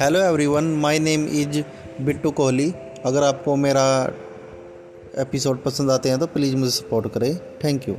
Hello everyone my name is Bittu Kohli अगर आपको मेरा एपिसोड पसंद आते हैं तो प्लीज़ मुझे सपोर्ट करें। Thank you